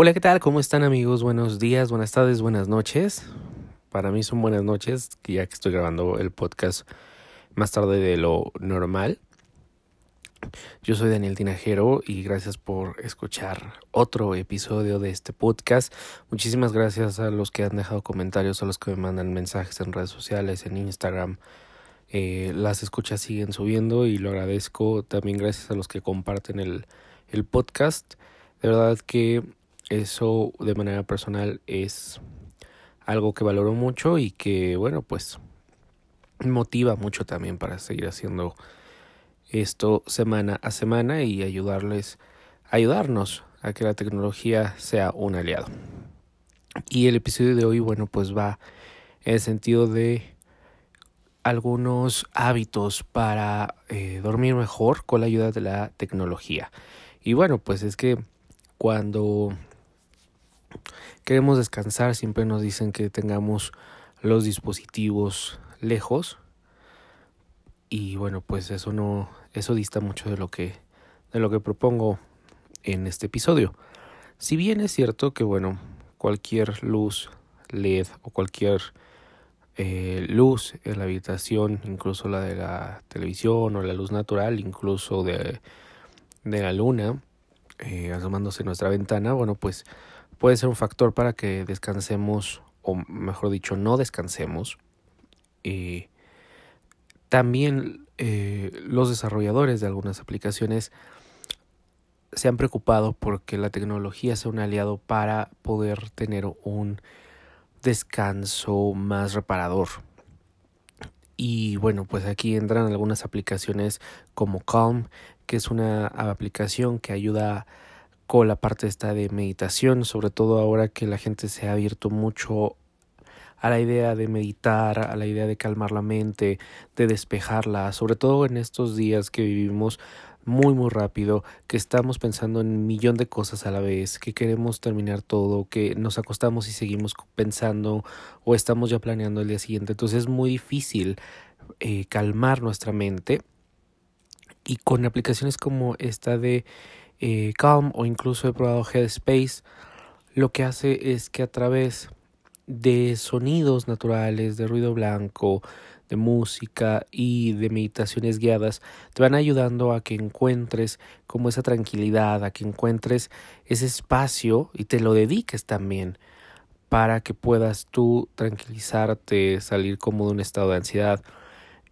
Hola, ¿qué tal? ¿Cómo están amigos? Buenos días, buenas tardes, buenas noches. Para mí son buenas noches, ya que estoy grabando el podcast más tarde de lo normal. Yo soy Daniel Tinajero y gracias por escuchar otro episodio de este podcast. Muchísimas gracias a los que han dejado comentarios, a los que me mandan mensajes en redes sociales, en Instagram. Eh, las escuchas siguen subiendo y lo agradezco. También gracias a los que comparten el, el podcast. De verdad que eso de manera personal es algo que valoro mucho y que, bueno, pues motiva mucho también para seguir haciendo esto semana a semana y ayudarles, ayudarnos a que la tecnología sea un aliado. Y el episodio de hoy, bueno, pues va en el sentido de algunos hábitos para eh, dormir mejor con la ayuda de la tecnología. Y bueno, pues es que cuando queremos descansar, siempre nos dicen que tengamos los dispositivos lejos. Y bueno, pues eso no, eso dista mucho de lo que, de lo que propongo en este episodio. Si bien es cierto que bueno, cualquier luz LED o cualquier eh, luz en la habitación, incluso la de la televisión o la luz natural, incluso de, de la luna, eh, asomándose nuestra ventana, bueno, pues puede ser un factor para que descansemos, o mejor dicho, no descansemos. Eh, también eh, los desarrolladores de algunas aplicaciones se han preocupado porque la tecnología sea un aliado para poder tener un descanso más reparador. Y bueno, pues aquí entran algunas aplicaciones como Calm, que es una aplicación que ayuda con la parte esta de meditación, sobre todo ahora que la gente se ha abierto mucho a la idea de meditar, a la idea de calmar la mente, de despejarla, sobre todo en estos días que vivimos muy muy rápido, que estamos pensando en un millón de cosas a la vez, que queremos terminar todo, que nos acostamos y seguimos pensando o estamos ya planeando el día siguiente. Entonces es muy difícil eh, calmar nuestra mente y con aplicaciones como esta de eh, Calm o incluso he probado Headspace, lo que hace es que a través de sonidos naturales, de ruido blanco, de música y de meditaciones guiadas te van ayudando a que encuentres como esa tranquilidad, a que encuentres ese espacio y te lo dediques también para que puedas tú tranquilizarte, salir como de un estado de ansiedad.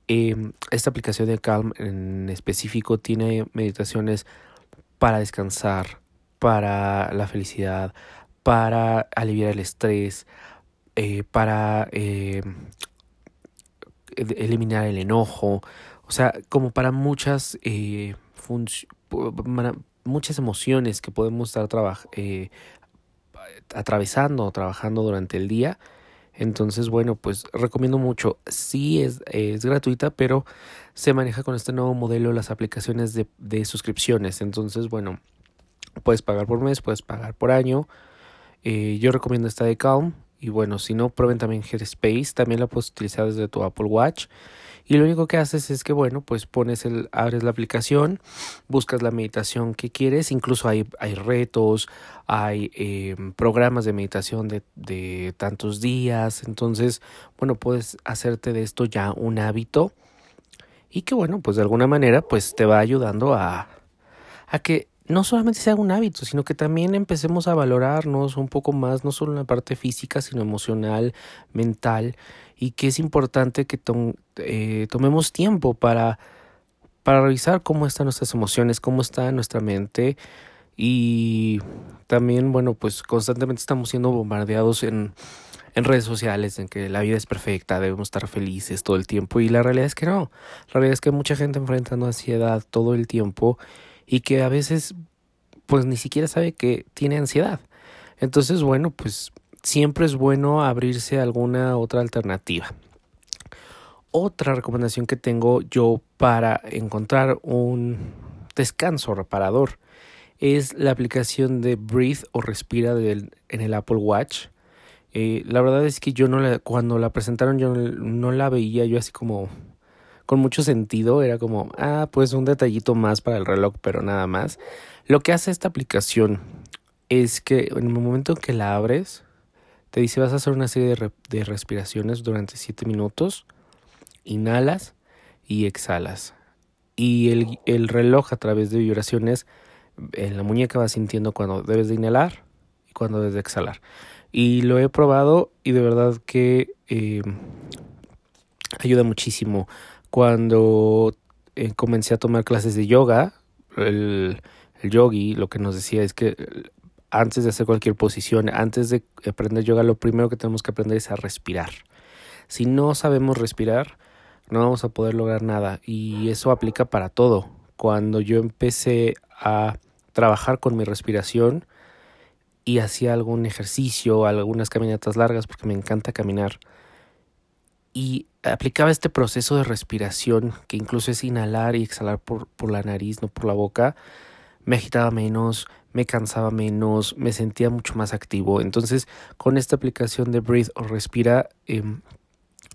Em, esta aplicación de Calm en específico tiene meditaciones para descansar, para la felicidad, para aliviar el estrés, eh, para eh, eliminar el enojo, o sea, como para muchas, eh, muchas emociones que podemos estar eh, atravesando o trabajando durante el día. Entonces, bueno, pues recomiendo mucho. Sí es, es gratuita, pero se maneja con este nuevo modelo las aplicaciones de, suscripciones. Entonces, bueno, puedes pagar por mes, puedes pagar por año. Eh, yo recomiendo esta de Calm. Y bueno, si no, prueben también Headspace. También la puedes utilizar desde tu Apple Watch. Y lo único que haces es que, bueno, pues pones el, abres la aplicación, buscas la meditación que quieres, incluso hay, retos, hay eh, programas de meditación de, de tantos días, entonces, bueno, puedes hacerte de esto ya un hábito y que, bueno, pues de alguna manera, pues te va ayudando a, a que no solamente sea un hábito, sino que también empecemos a valorarnos un poco más, no solo en la parte física, sino emocional, mental, y que es importante que eh, tomemos tiempo para, para revisar cómo están nuestras emociones, cómo está nuestra mente, y también, bueno, pues constantemente estamos siendo bombardeados en, en redes sociales en que la vida es perfecta, debemos estar felices todo el tiempo, y la realidad es que no, la realidad es que mucha gente enfrentando ansiedad todo el tiempo, y que a veces pues ni siquiera sabe que tiene ansiedad. Entonces, bueno, pues siempre es bueno abrirse a alguna otra alternativa. Otra recomendación que tengo yo para encontrar un descanso reparador es la aplicación de Breathe o Respira en el Apple Watch. Eh, la verdad es que yo no la, cuando la presentaron yo no la veía yo así como con mucho sentido. Era como, ah, pues un detallito más para el reloj, pero nada más. Lo que hace esta aplicación es que en el momento en que la abres, te dice vas a hacer una serie de, de respiraciones durante 7 minutos, inhalas y exhalas. Y el, el reloj a través de vibraciones en la muñeca va sintiendo cuando debes de inhalar y cuando debes de exhalar. Y lo he probado y de verdad que eh, ayuda muchísimo. Cuando eh, comencé a tomar clases de yoga, el, el yogi lo que nos decía es que antes de hacer cualquier posición, antes de aprender yoga, lo primero que tenemos que aprender es a respirar. Si no sabemos respirar, no vamos a poder lograr nada. Y eso aplica para todo. Cuando yo empecé a trabajar con mi respiración y hacía algún ejercicio, algunas caminatas largas, porque me encanta caminar, y aplicaba este proceso de respiración, que incluso es inhalar y exhalar por, por la nariz, no por la boca, me agitaba menos, me cansaba menos, me sentía mucho más activo. Entonces, con esta aplicación de Breathe o Respira, em,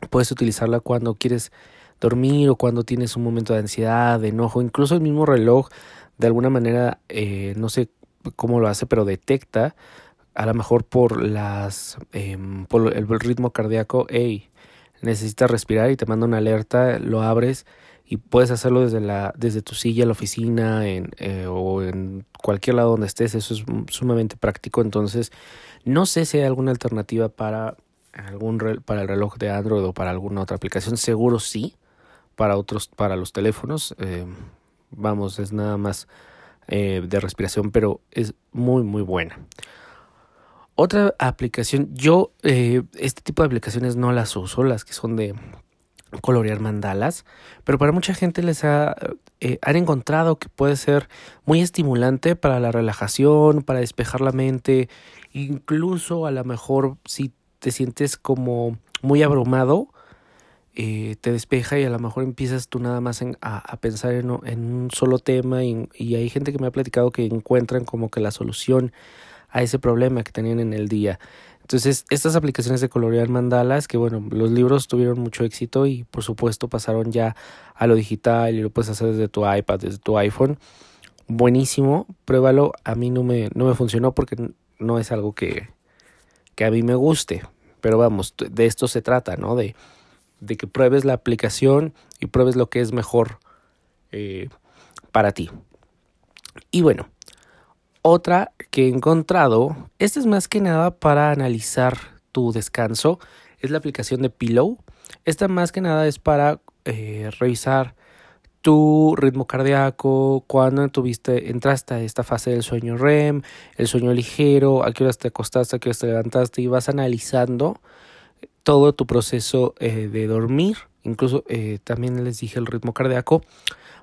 puedes utilizarla cuando quieres dormir o cuando tienes un momento de ansiedad, de enojo, incluso el mismo reloj, de alguna manera, eh, no sé cómo lo hace, pero detecta, a lo mejor por las, em, por el ritmo cardíaco, hey, necesitas respirar y te manda una alerta, lo abres y puedes hacerlo desde, la, desde tu silla, la oficina en, eh, o en cualquier lado donde estés. Eso es sumamente práctico. Entonces, no sé si hay alguna alternativa para, algún para el reloj de Android o para alguna otra aplicación. Seguro sí, para otros, para los teléfonos. Eh, vamos, es nada más eh, de respiración, pero es muy, muy buena. Otra aplicación, yo este tipo de aplicaciones no las uso, las que son de colorear mandalas, pero para mucha gente les ha eh, han encontrado que puede ser muy estimulante para la relajación, para despejar la mente, incluso a lo mejor si te sientes como muy abrumado, eh, te despeja y a lo mejor empiezas tú nada más a, pensar en, un solo tema y, y hay gente que me ha platicado que encuentran como que la solución a ese problema que tenían en el día. Entonces, estas aplicaciones de colorear mandalas, que bueno, los libros tuvieron mucho éxito y por supuesto pasaron ya a lo digital y lo puedes hacer desde tu iPad, desde tu iPhone. Buenísimo, pruébalo. A mí no me, no me funcionó porque no es algo que, que a mí me guste. Pero vamos, de esto se trata, ¿no? De, de que pruebes la aplicación y pruebes lo que es mejor eh, para ti. Y bueno, otra que he encontrado, esta es más que nada para analizar tu descanso, es la aplicación de Pillow. Esta más que nada es para eh, revisar tu ritmo cardíaco, cuando tuviste, entraste a esta fase del sueño REM, el sueño ligero, a qué horas te acostaste, a qué horas te levantaste y vas analizando todo tu proceso eh, de dormir. Incluso eh, también les dije el ritmo cardíaco,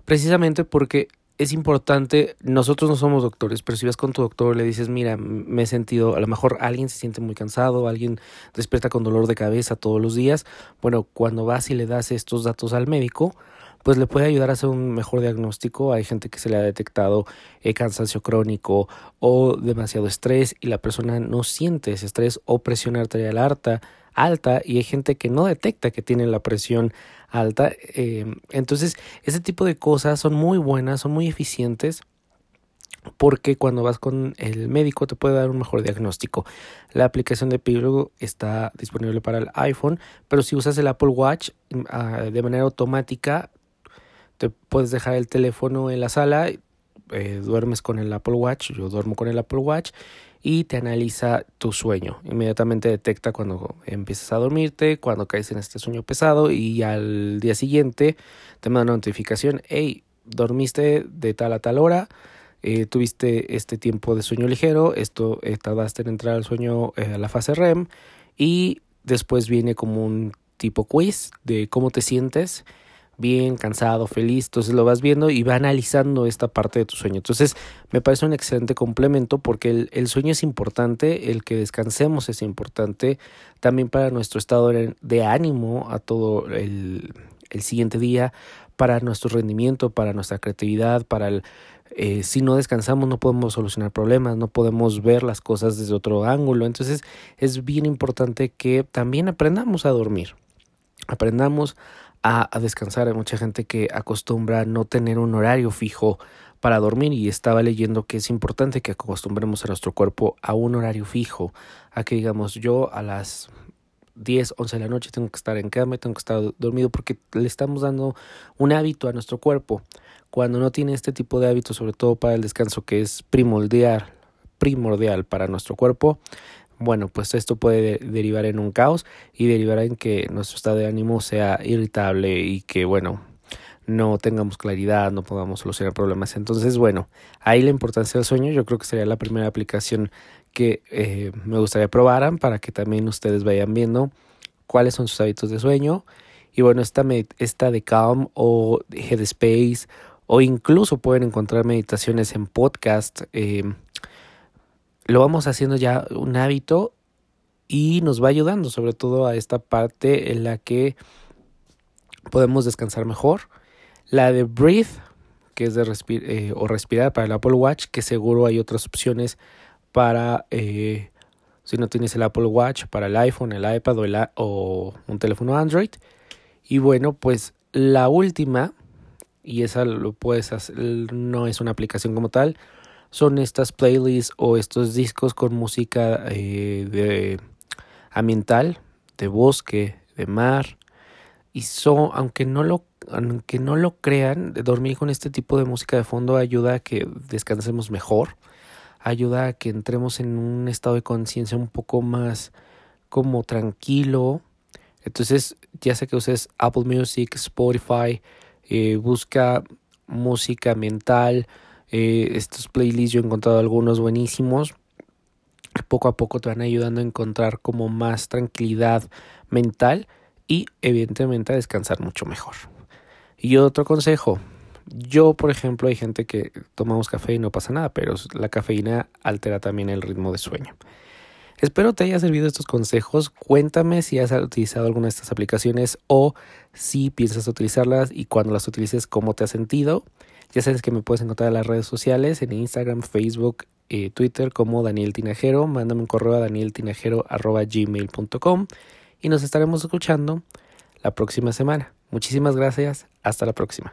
precisamente porque es importante, nosotros no somos doctores, pero si vas con tu doctor le dices, mira, me he sentido, a lo mejor alguien se siente muy cansado, alguien despierta con dolor de cabeza todos los días, bueno, cuando vas y le das estos datos al médico, pues le puede ayudar a hacer un mejor diagnóstico. Hay gente que se le ha detectado eh, cansancio crónico o demasiado estrés y la persona no siente ese estrés o presión arterial alta, alta y hay gente que no detecta que tiene la presión alta. Eh, entonces, ese tipo de cosas son muy buenas, son muy eficientes porque cuando vas con el médico te puede dar un mejor diagnóstico. La aplicación de epílogo está disponible para el iPhone, pero si usas el Apple Watch ah, de manera automática, te puedes dejar el teléfono en la sala, eh, duermes con el Apple Watch, yo duermo con el Apple Watch y te analiza tu sueño. Inmediatamente detecta cuando empiezas a dormirte, cuando caes en este sueño pesado y al día siguiente te manda una notificación, hey, dormiste de tal a tal hora, eh, tuviste este tiempo de sueño ligero, esto eh, tardaste en entrar al sueño eh, a la fase REM y después viene como un tipo quiz de cómo te sientes bien, cansado, feliz, entonces lo vas viendo y va analizando esta parte de tu sueño. Entonces me parece un excelente complemento porque el, sueño es importante, el que descansemos es importante también para nuestro estado de ánimo a todo el, el siguiente día, para nuestro rendimiento, para nuestra creatividad, para el... Eh, si no descansamos no podemos solucionar problemas, no podemos ver las cosas desde otro ángulo. Entonces es bien importante que también aprendamos a dormir, aprendamos a, descansar. Hay mucha gente que acostumbra no tener un horario fijo para dormir y estaba leyendo que es importante que acostumbremos a nuestro cuerpo a un horario fijo, a que digamos yo a las 10, 11 de la noche tengo que estar en cama, tengo que estar dormido porque le estamos dando un hábito a nuestro cuerpo. Cuando no tiene este tipo de hábitos, sobre todo para el descanso que es primordial, primordial para nuestro cuerpo, bueno, pues esto puede derivar en un caos y derivar en que nuestro estado de ánimo sea irritable y que, bueno, no tengamos claridad, no podamos solucionar problemas. Entonces, bueno, ahí la importancia del sueño, yo creo que sería la primera aplicación que eh, me gustaría probaran para que también ustedes vayan viendo cuáles son sus hábitos de sueño. Y bueno, esta, esta de Calm o Headspace o incluso pueden encontrar meditaciones en podcast. Eh, lo vamos haciendo ya un hábito y nos va ayudando sobre todo a esta parte en la que podemos descansar mejor. La de Breathe, que es de eh, o respirar para el Apple Watch, que seguro hay otras opciones para eh, si no tienes el Apple Watch, para el iPhone, el iPad o, el, o un teléfono Android. Y bueno, pues la última, y esa lo puedes hacer, no es una aplicación como tal, son estas playlists o estos discos con música eh, de ambiental, de bosque, de mar. Y son, aunque no lo, aunque no lo crean, dormir con este tipo de música de fondo ayuda a que descansemos mejor, ayuda a que entremos en un estado de conciencia un poco más como tranquilo. Entonces, ya sé que uses Apple Music, Spotify, eh, busca música ambiental, eh, estos playlists yo he encontrado algunos buenísimos. Poco a poco te van ayudando a encontrar como más tranquilidad mental y evidentemente a descansar mucho mejor. Y otro consejo, yo por ejemplo hay gente que tomamos café y no pasa nada, pero la cafeína altera también el ritmo de sueño. Espero te haya servido estos consejos. Cuéntame si has utilizado alguna de estas aplicaciones o si piensas utilizarlas y cuando las utilices cómo te has sentido. Ya sabes que me puedes encontrar en las redes sociales, en Instagram, Facebook, eh, Twitter como Daniel Tinajero. Mándame un correo a danieltinajero.gmail.com y nos estaremos escuchando la próxima semana. Muchísimas gracias. Hasta la próxima.